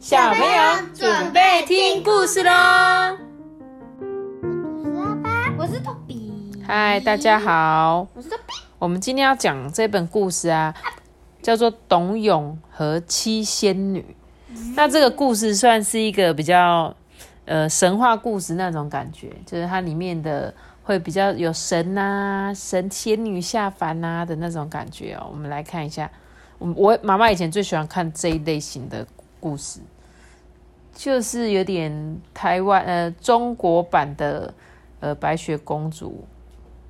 小朋友准备听故事喽！我是阿爸，我是托比。嗨，大家好，我是托比。我们今天要讲这本故事啊，叫做《董永和七仙女》。那这个故事算是一个比较呃神话故事那种感觉，就是它里面的会比较有神呐、神仙女下凡呐的那种感觉哦。我们来看一下，我我妈妈以前最喜欢看这一类型的故事，就是有点台湾呃中国版的呃白雪公主，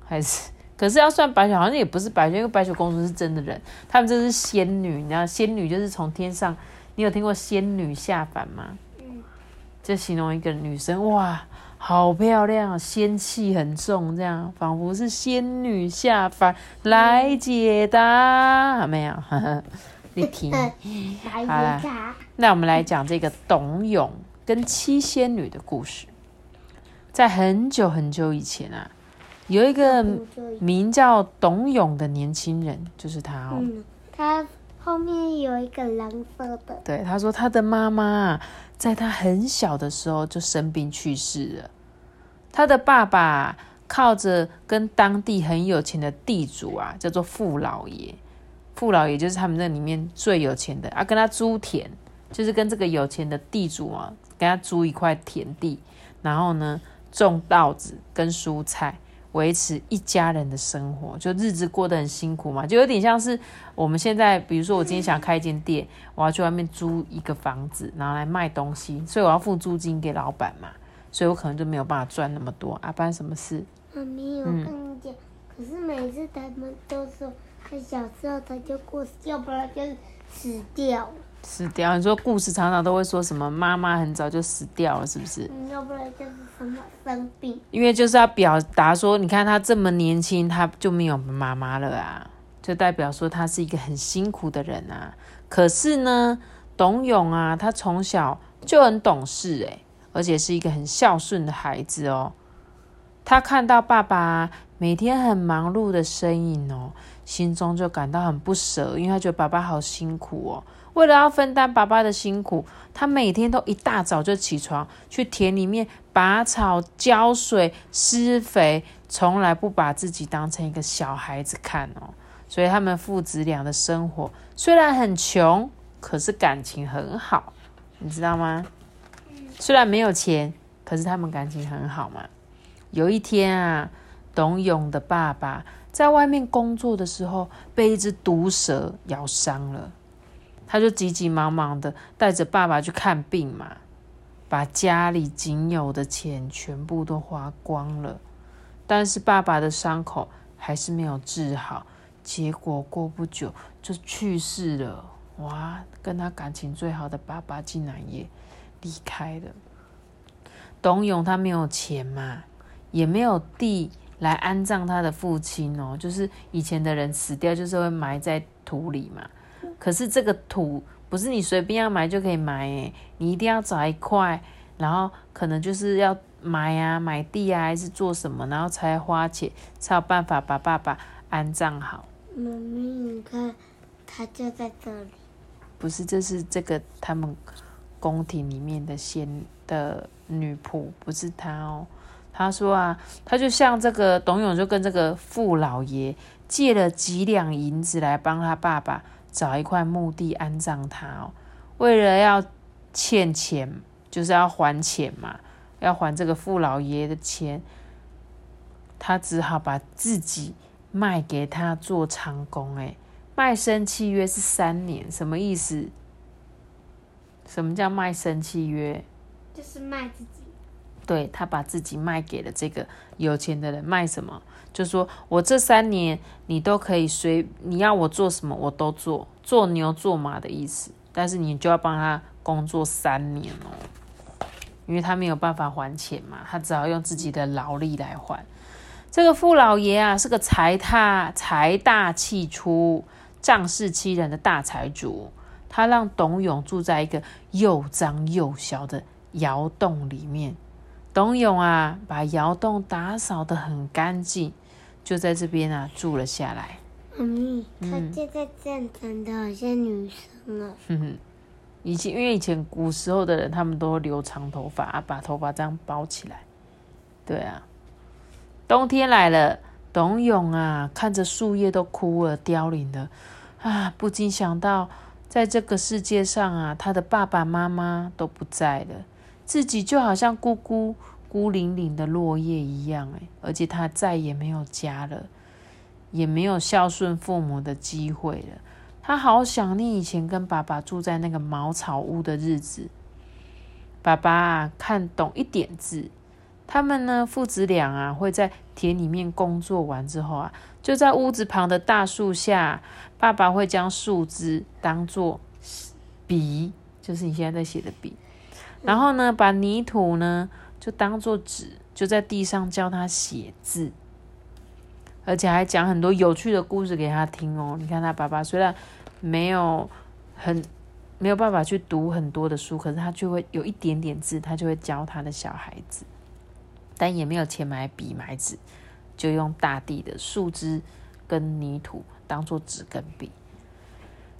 还是 可是要算白雪，好像也不是白雪，因为白雪公主是真的人，他们这是仙女，你知道仙女就是从天上，你有听过仙女下凡吗？嗯，就形容一个女生哇，好漂亮，仙气很重，这样仿佛是仙女下凡来解答，没有？你听。来好啦。那我们来讲这个董永跟七仙女的故事。在很久很久以前啊，有一个名叫董永的年轻人，就是他哦。嗯，它后面有一个蓝色的。对，他说他的妈妈啊在他很小的时候就生病去世了。他的爸爸靠着跟当地很有钱的地主啊，叫做傅老爷，傅老也就是他们那里面最有钱的啊，跟他租田，就是跟这个有钱的地主啊，跟他租一块田地，然后呢种稻子跟蔬菜。维持一家人的生活，就日子过得很辛苦嘛，就有点像是我们现在，比如说我今天想开一间店，我要去外面租一个房子，然后来卖东西，所以我要付租金给老板嘛，所以我可能就没有办法赚那么多啊。不然什么事？妈咪，我跟你讲，可是每次他们都说他小时候他就过世，要不然就死掉了，死掉？你说故事常常都会说什么妈妈很早就死掉了，是不是？嗯，要不然就是什么生病。因为就是要表达说，你看他这么年轻，他就没有妈妈了啊，就代表说他是一个很辛苦的人啊。可是呢，董永啊，他从小就很懂事诶，而且是一个很孝顺的孩子哦。他看到爸爸每天很忙碌的身影哦，心中就感到很不舍，因为他觉得爸爸好辛苦哦。为了要分担爸爸的辛苦，他每天都一大早就起床去田里面拔草、浇水、施肥，从来不把自己当成一个小孩子看哦。所以他们父子俩的生活虽然很穷，可是感情很好，你知道吗？虽然没有钱，可是他们感情很好嘛。有一天啊，董永的爸爸在外面工作的时候，被一只毒蛇咬伤了。他就急急忙忙的带着爸爸去看病嘛，把家里仅有的钱全部都花光了，但是爸爸的伤口还是没有治好，结果过不久就去世了。哇，跟他感情最好的爸爸竟然也离开了。董永他没有钱嘛，也没有地来安葬他的父亲哦，就是以前的人死掉就是会埋在土里嘛。可是这个土不是你随便要埋就可以埋诶，你一定要找一块，然后可能就是要埋啊、买地啊，还是做什么，然后才花钱，才有办法把爸爸安葬好。妈咪，你看，他就在这里。不是，这是这个他们宫廷里面的仙的女仆，不是他哦。他说啊，他就像这个董永，就跟这个傅老爷借了几两银子来帮他爸爸。找一块墓地安葬他哦，为了要欠钱，就是要还钱嘛，要还这个傅老爷的钱，他只好把自己卖给他做长工。哎，卖身契约是三年，什么意思？什么叫卖身契约？就是卖自己。对他把自己卖给了这个有钱的人，卖什么？就说我这三年你都可以随你要我做什么我都做，做牛做马的意思。但是你就要帮他工作三年哦，因为他没有办法还钱嘛，他只好用自己的劳力来还。这个傅老爷啊，是个财大财大气粗、仗势欺人的大财主。他让董永住在一个又脏又小的窑洞里面。董永啊，把窑洞打扫得很干净，就在这边啊住了下来。妈咪，他现在站长得好像女生了。哼哼，以前因为以前古时候的人，他们都留长头发啊，把头发这样包起来。对啊，冬天来了，董永啊，看着树叶都枯了、凋零了，啊，不禁想到，在这个世界上啊，他的爸爸妈妈都不在了，自己就好像孤孤孤零零的落叶一样，哎，而且他再也没有家了，也没有孝顺父母的机会了。他好想念以前跟爸爸住在那个茅草屋的日子。爸爸看懂一点字，他们呢父子俩啊会在田里面工作完之后啊，就在屋子旁的大树下，爸爸会将树枝当做笔，就是你现在在写的笔，然后呢把泥土呢就当做纸，就在地上教他写字。而且还讲很多有趣的故事给他听哦。你看他爸爸虽然没有很没有办法去读很多的书，可是他就会有一点点字，他就会教他的小孩子。但也没有钱买笔买纸，就用大地的树枝跟泥土当做纸跟笔。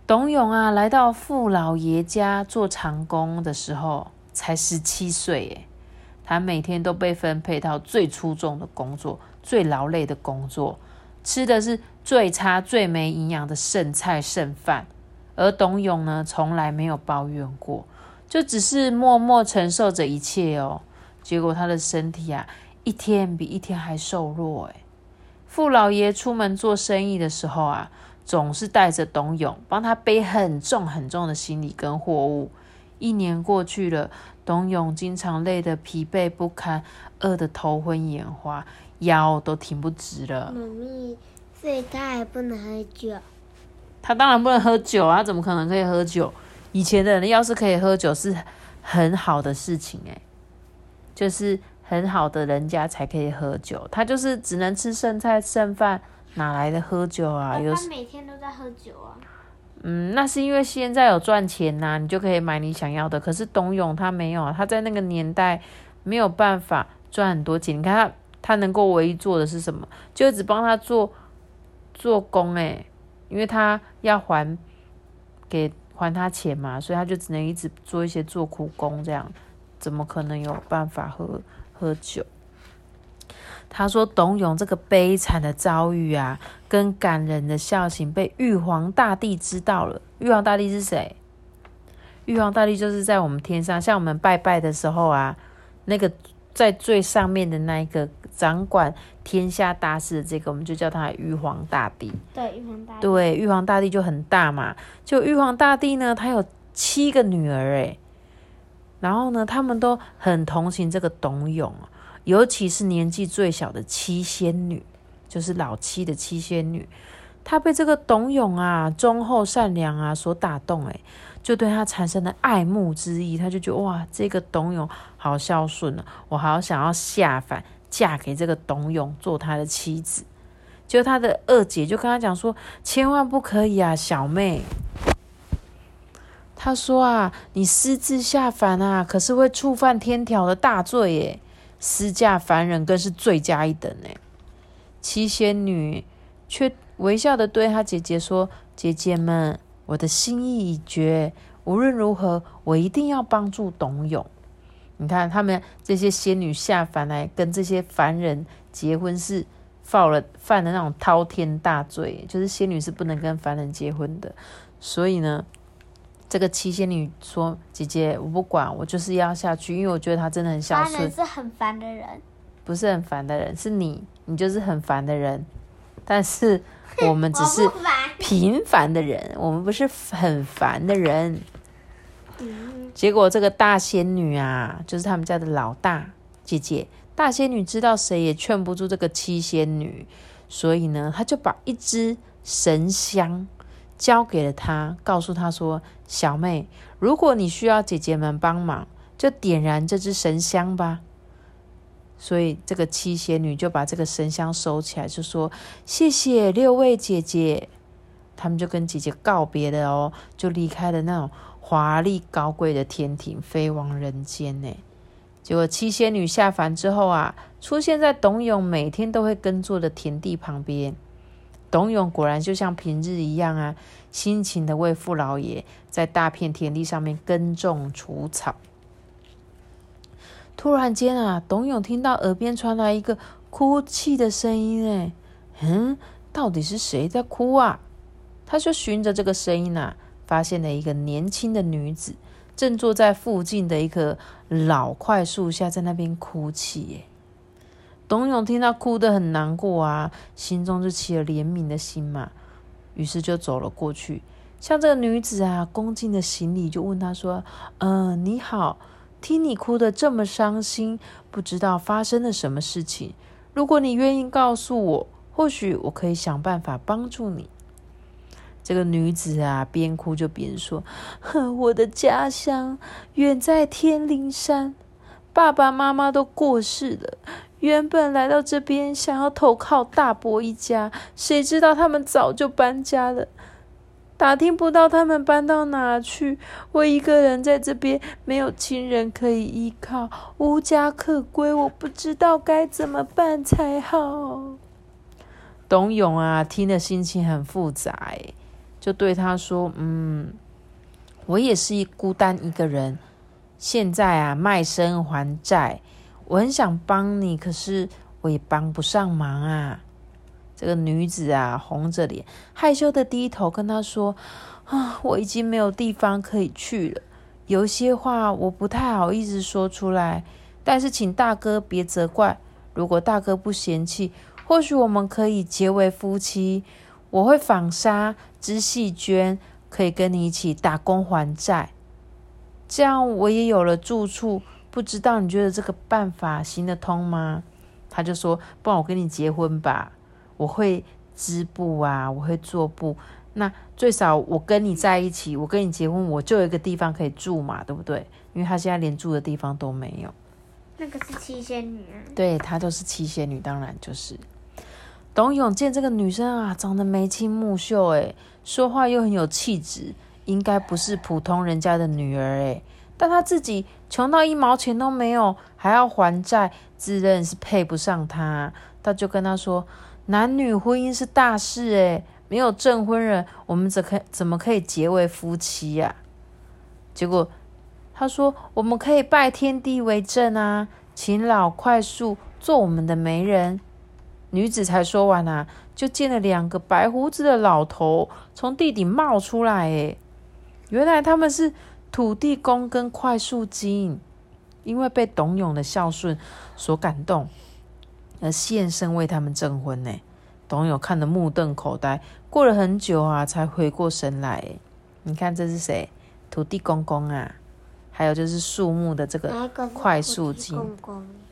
董永啊，来到父老爷家做长工的时候，才十七岁耶。他每天都被分配到最出众的工作。最劳累的工作，吃的是最差、最没营养的剩菜剩饭，而董永呢，从来没有抱怨过，就只是默默承受着一切哦。结果他的身体啊，一天比一天还瘦弱。哎，傅老爷出门做生意的时候啊，总是带着董永，帮他背很重很重的行李跟货物。一年过去了，董永经常累得疲惫不堪，饿得头昏眼花。腰都挺不直了。妈咪，所以他还不能喝酒。他当然不能喝酒啊！怎么可能可以喝酒？以前的人要是可以喝酒，是很好的事情哎，就是很好的人家才可以喝酒。他就是只能吃剩菜剩饭，哪来的喝酒啊？有他每天都在喝酒啊。嗯，那是因为现在有赚钱呐，你就可以买你想要的。可是董永他没有，他在那个年代没有办法赚很多钱。你看他。他能够唯一做的是什么？就只帮他做做工诶，因为他要还给还他钱嘛，所以他就只能一直做一些做苦工，这样怎么可能有办法喝喝酒？他说：“董永这个悲惨的遭遇啊，跟感人的孝行被玉皇大帝知道了。玉皇大帝是谁？玉皇大帝就是在我们天上，像我们拜拜的时候啊，那个。”在最上面的那一个掌管天下大事的这个，我们就叫他玉皇大帝。对，玉皇大帝。对，玉皇大帝就很大嘛。就玉皇大帝呢，他有七个女儿诶。然后呢，他们都很同情这个董永，尤其是年纪最小的七仙女，就是老七的七仙女。她被这个董永啊忠厚善良啊所打动诶。就对他产生了爱慕之意，他就觉得哇，这个董永好孝顺啊，我好想要下凡嫁给这个董永做他的妻子。就他的二姐就跟他讲说，千万不可以啊，小妹。他说啊，你私自下凡啊，可是会触犯天条的大罪耶，私嫁凡人更是罪加一等呢。七仙女却微笑的对她姐姐说：“姐姐们。”我的心意已决，无论如何，我一定要帮助董永。你看，他们这些仙女下凡来跟这些凡人结婚，是犯了犯的那种滔天大罪，就是仙女是不能跟凡人结婚的。所以呢，这个七仙女说：“姐姐，我不管，我就是要下去，因为我觉得她真的很孝顺。”是很烦的人，不是很烦的人，是你，你就是很烦的人。但是 我们只是。平凡的人，我们不是很烦的人。结果这个大仙女啊，就是他们家的老大姐姐。大仙女知道谁也劝不住这个七仙女，所以呢，她就把一支神香交给了她，告诉她说：“小妹，如果你需要姐姐们帮忙，就点燃这支神香吧。”所以这个七仙女就把这个神香收起来，就说：“谢谢六位姐姐。”他们就跟姐姐告别了哦，就离开了那种华丽高贵的天庭，飞往人间呢。结果七仙女下凡之后啊，出现在董永每天都会耕作的田地旁边。董永果然就像平日一样啊，辛勤的为父老爷在大片田地上面耕种除草。突然间啊，董永听到耳边传来一个哭泣的声音，哎，嗯，到底是谁在哭啊？他就循着这个声音啊，发现了一个年轻的女子，正坐在附近的一棵老槐树下，在那边哭泣。哎，董永听到哭得很难过啊，心中就起了怜悯的心嘛，于是就走了过去，向这个女子啊恭敬的行礼，就问她说：“嗯，你好。”听你哭得这么伤心，不知道发生了什么事情。如果你愿意告诉我，或许我可以想办法帮助你。这个女子啊，边哭就边说：“我的家乡远在天灵山，爸爸妈妈都过世了。原本来到这边想要投靠大伯一家，谁知道他们早就搬家了。”打听不到他们搬到哪去，我一个人在这边没有亲人可以依靠，无家可归，我不知道该怎么办才好。董永啊，听了心情很复杂，就对他说：“嗯，我也是一孤单一个人，现在啊卖身还债，我很想帮你，可是我也帮不上忙啊。”这个女子啊，红着脸，害羞的低头跟他说：“啊，我已经没有地方可以去了，有些话我不太好意思说出来。但是请大哥别责怪，如果大哥不嫌弃，或许我们可以结为夫妻。我会纺纱、织细绢，可以跟你一起打工还债，这样我也有了住处。不知道你觉得这个办法行得通吗？”他就说：“不然我跟你结婚吧。”我会织布啊，我会做布。那最少我跟你在一起，我跟你结婚，我就有一个地方可以住嘛，对不对？因为他现在连住的地方都没有。那个是七仙女啊。对，她就是七仙女，当然就是。董永见这个女生啊，长得眉清目秀，诶，说话又很有气质，应该不是普通人家的女儿，诶。但他自己穷到一毛钱都没有，还要还债，自认是配不上他。他就跟他说。男女婚姻是大事诶，没有证婚人，我们怎可怎么可以结为夫妻呀？结果他说：“我们可以拜天地为证啊，请老快速做我们的媒人。”女子才说完啊，就见了两个白胡子的老头从地底冒出来。诶，原来他们是土地公跟快速金，因为被董永的孝顺所感动。而现身为他们证婚呢？董永看得目瞪口呆，过了很久啊，才回过神来。你看这是谁？土地公公啊！还有就是树木的这个快速金，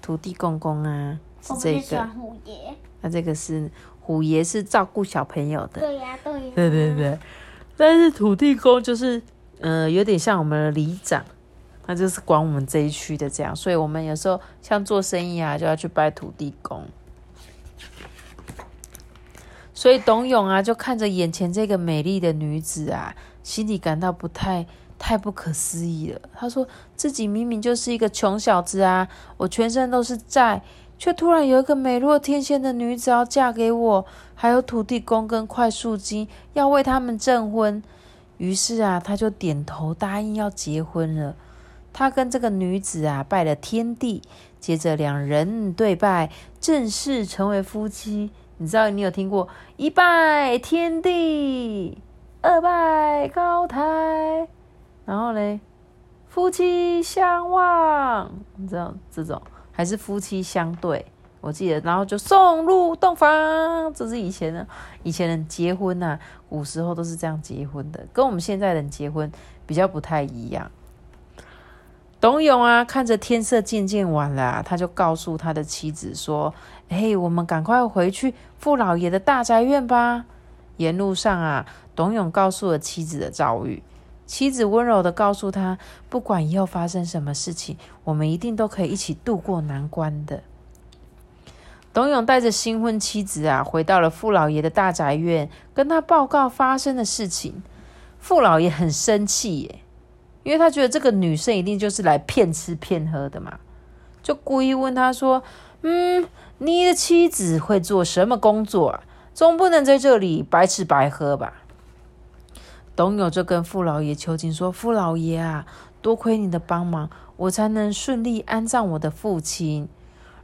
土地公公啊，是这个。虎爷。那这个是虎爷，是照顾小朋友的。对呀，对。对对对。但是土地公就是，呃，有点像我们的里长。他就是管我们这一区的这样，所以我们有时候像做生意啊，就要去拜土地公。所以董永啊，就看着眼前这个美丽的女子啊，心里感到不太太不可思议了。他说自己明明就是一个穷小子啊，我全身都是债，却突然有一个美若天仙的女子要嫁给我，还有土地公跟快速金要为他们证婚。于是啊，他就点头答应要结婚了。他跟这个女子啊拜了天地，接着两人对拜，正式成为夫妻。你知道你有听过一拜天地，二拜高台，然后嘞夫妻相望，你知道这种还是夫妻相对？我记得，然后就送入洞房，这是以前的以前人结婚呐，古时候都是这样结婚的，跟我们现在人结婚比较不太一样。董永啊，看着天色渐渐晚了，他就告诉他的妻子说：“哎，我们赶快回去父老爷的大宅院吧。”沿路上啊，董永告诉了妻子的遭遇，妻子温柔的告诉他：“不管以后发生什么事情，我们一定都可以一起度过难关的。”董永带着新婚妻子啊，回到了傅老爷的大宅院，跟他报告发生的事情。傅老爷很生气耶。因为他觉得这个女生一定就是来骗吃骗喝的嘛，就故意问他说：“嗯，你的妻子会做什么工作啊？总不能在这里白吃白喝吧？董永就跟傅老爷求情说：“傅老爷啊，多亏你的帮忙，我才能顺利安葬我的父亲。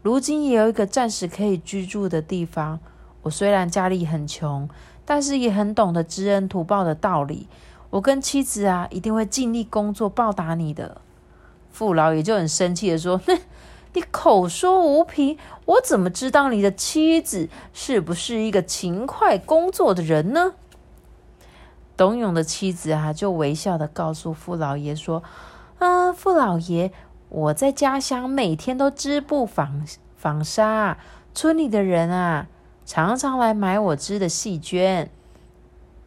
如今也有一个暂时可以居住的地方。我虽然家里很穷，但是也很懂得知恩图报的道理。我跟妻子啊，一定会尽力工作报答你的。”傅老爷就很生气的说：“哼，你口说无凭，我怎么知道你的妻子是不是一个勤快工作的人呢？”董永的妻子啊，就微笑的告诉傅老爷说：“啊，傅老爷，我在家乡每天都织布纺纺纱，村里的人啊，常常来买我织的细绢。”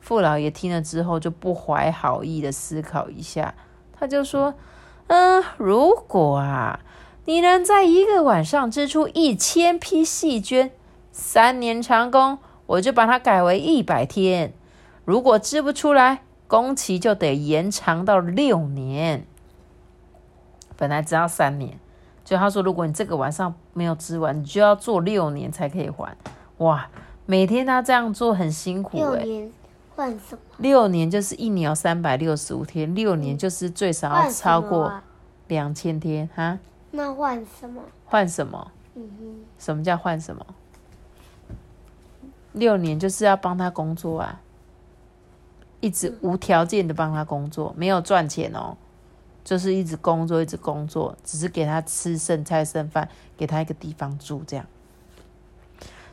傅老爷听了之后，就不怀好意的思考一下，他就说：“嗯，如果啊，你能在一个晚上织出一千匹细绢，三年长工，我就把它改为一百天。”如果织不出来，工期就得延长到六年。本来只要三年，就他说，如果你这个晚上没有织完，你就要做六年才可以还。哇，每天他这样做很辛苦六年换什么？六年就是一年有三百六十五天，六年就是最少要超过两千天哈。那换什么？换什么？嗯哼。什么叫换什么？六年就是要帮他工作啊。一直无条件的帮他工作，没有赚钱哦，就是一直工作，一直工作，只是给他吃剩菜剩饭，给他一个地方住，这样。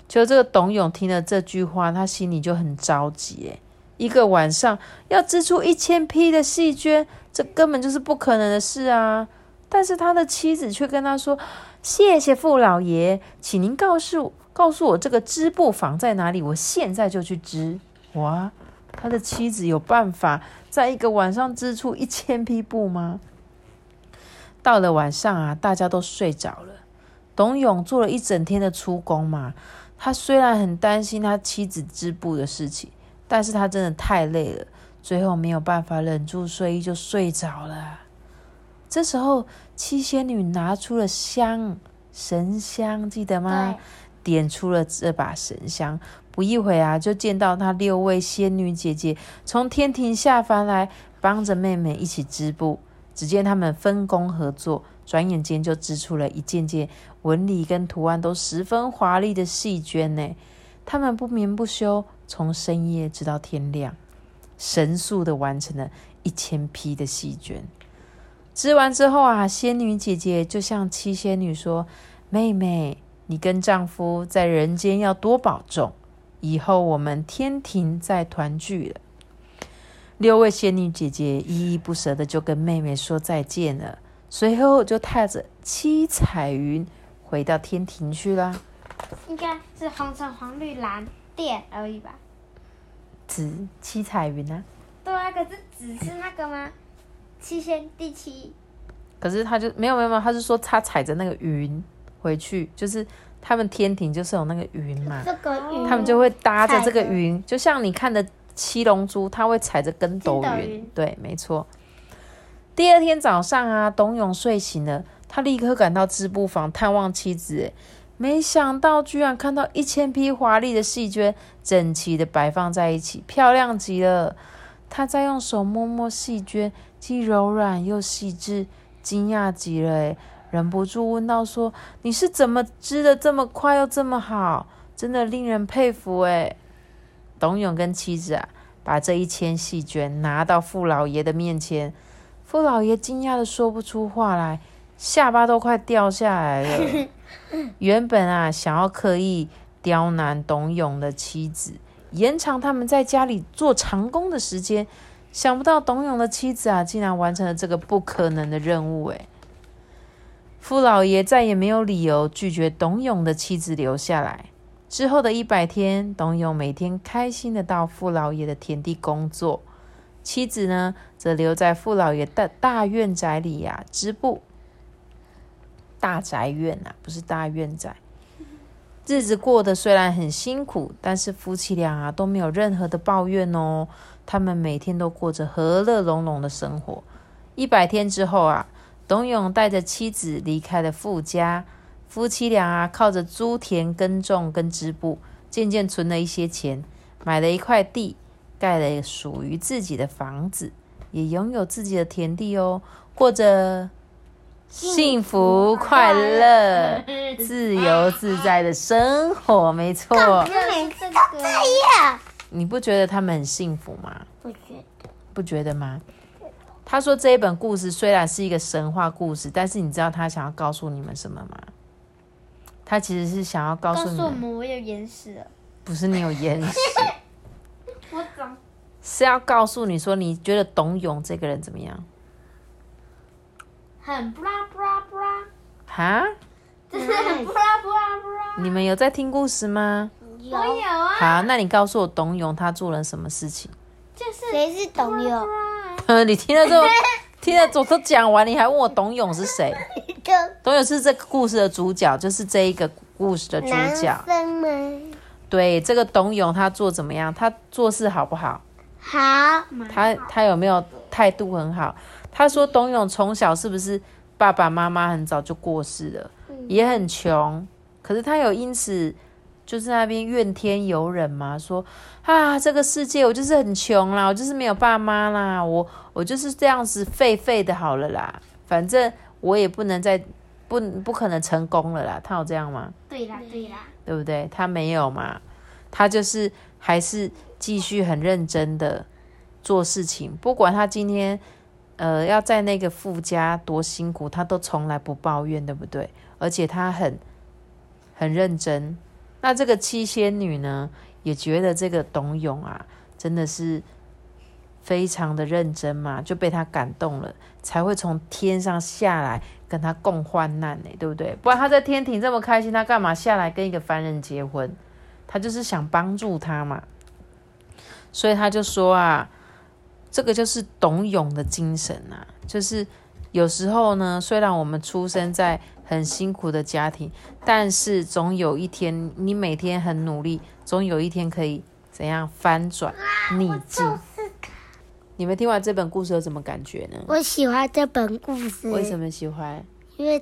就这个董永听了这句话，他心里就很着急，诶一个晚上要织出一千匹的细绢，这根本就是不可能的事啊！但是他的妻子却跟他说：“谢谢傅老爷，请您告诉告诉我这个织布坊在哪里，我现在就去织。”哇！他的妻子有办法在一个晚上织出一千匹布吗？到了晚上啊，大家都睡着了。董永做了一整天的出工嘛，他虽然很担心他妻子织布的事情，但是他真的太累了，最后没有办法忍住睡意就睡着了。这时候，七仙女拿出了香神香，记得吗？点出了这把神香。不一会啊，就见到那六位仙女姐姐从天庭下凡来，帮着妹妹一起织布。只见他们分工合作，转眼间就织出了一件件纹理跟图案都十分华丽的细绢呢。他们不眠不休，从深夜直到天亮，神速的完成了一千批的细绢。织完之后啊，仙女姐姐就向七仙女说：“妹妹，你跟丈夫在人间要多保重。”以后我们天庭再团聚了。六位仙女姐姐依依不舍的就跟妹妹说再见了，随后就踏着七彩云回到天庭去了。应该是红橙黄绿蓝靛而已吧？紫七彩云啊？对啊，可是紫是那个吗？七仙第七。可是他就没有没有没有，他是说他踩着那个云回去，就是。他们天庭就是有那个云嘛这个，他们就会搭着这个云，就像你看的七龙珠，他会踩着跟斗云。对，没错。第二天早上啊，董永睡醒了，他立刻赶到织布房探望妻子，没想到居然看到一千匹华丽的细绢整齐的摆放在一起，漂亮极了。他再用手摸摸细绢，既柔软又细致，惊讶极了，诶忍不住问到：“说你是怎么织的这么快又这么好？真的令人佩服诶。董永跟妻子啊，把这一千细卷拿到傅老爷的面前，傅老爷惊讶的说不出话来，下巴都快掉下来了。原本啊，想要刻意刁难董永的妻子，延长他们在家里做长工的时间，想不到董永的妻子啊，竟然完成了这个不可能的任务诶。傅老爷再也没有理由拒绝董永的妻子留下来。之后的一百天，董永每天开心的到傅老爷的田地工作，妻子呢则留在傅老爷的大院宅里呀织布。大宅院呐，不是大院宅。日子过得虽然很辛苦，但是夫妻俩啊都没有任何的抱怨哦。他们每天都过着和乐融融的生活。一百天之后啊。董永带着妻子离开了傅家，夫妻俩啊靠着租田耕种跟织布，渐渐存了一些钱，买了一块地，盖了属于自己的房子，也拥有自己的田地哦，过着幸福、快乐、自由自在的生活。没错，你不觉得他们很幸福吗？不觉得？不觉得吗？他说这一本故事虽然是一个神话故事，但是你知道他想要告诉你们什么吗？他其实是想要告告诉你们，诉我们我有眼屎了。不是你有眼屎，我长是要告诉你说，你觉得董永这个人怎么样？很布拉布拉布拉，哈？就是很布拉布拉布拉。你们有在听故事吗？有我有啊，好，那你告诉我董永他做了什么事情？就是谁是董永？你听了这 么听了我都讲完，你还问我董永是谁？董永是这个故事的主角，就是这一个故事的主男角。对，这个董永他做怎么样？他做事好不好？好，他他有没有态度很好？他说董永从小是不是爸爸妈妈很早就过世了，也很穷，可是他有因此就是那边怨天尤人嘛，说啊这个世界我就是很穷啦，我就是没有爸妈啦，我我就是这样子废废的好了啦，反正我也不能再不不可能成功了啦，他有这样吗？对啦对啦，对不对？他没有嘛，他就是还是继续很认真的做事情，不管他今天呃要在那个富家多辛苦，他都从来不抱怨，对不对？而且他很很认真。那这个七仙女呢，也觉得这个董永啊，真的是非常的认真嘛，就被他感动了，才会从天上下来跟他共患难呢，对不对？不然他在天庭这么开心，他干嘛下来跟一个凡人结婚？他就是想帮助他嘛，所以他就说啊，这个就是董永的精神啊，就是有时候呢，虽然我们出生在很辛苦的家庭，但是总有一天，你每天很努力，总有一天可以怎样翻转逆境。你们听完这本故事有什么感觉呢？我喜欢这本故事。为什么喜欢？因为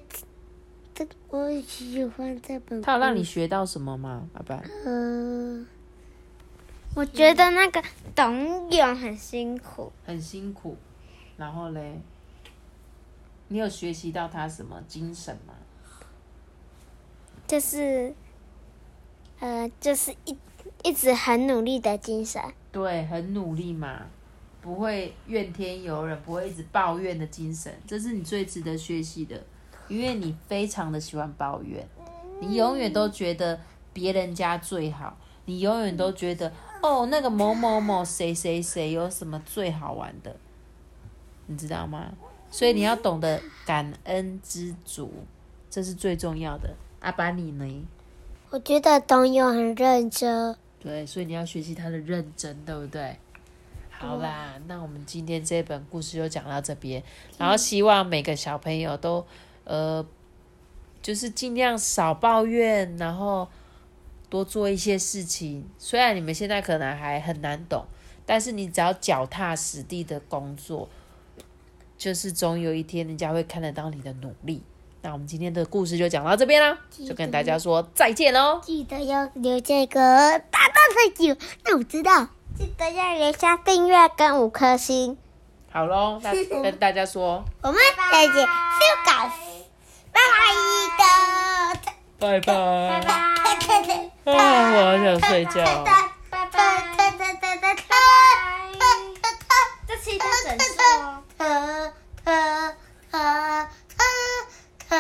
这我喜欢这本。他有让你学到什么吗？爸爸？呃，我觉得那个董永很辛苦，很辛苦，然后嘞，你有学习到他什么精神吗？就是呃，就是一一直很努力的精神。对，很努力嘛，不会怨天尤人，不会一直抱怨的精神，这是你最值得学习的，因为你非常的喜欢抱怨，你永远都觉得别人家最好，你永远都觉得哦，那个某某某谁谁谁有什么最好玩的，你知道吗？所以你要懂得感恩知足，这是最重要的。阿爸你呢？我觉得董永很认真。对，所以你要学习他的认真，对不对？好啦，那我们今天这本故事就讲到这边，然后希望每个小朋友都呃，就是尽量少抱怨，然后多做一些事情。虽然你们现在可能还很难懂，但是你只要脚踏实地的工作，就是总有一天人家会看得到你的努力。那我们今天的故事就讲到这边啦，就跟大家说再见喽。记得要留下一个大大的九，那我知道。记得要留下订阅跟五颗星。好喽，那跟大家说。我们再见，修改，拜拜。的，拜拜。拜拜。啊，我好想睡觉。闪烁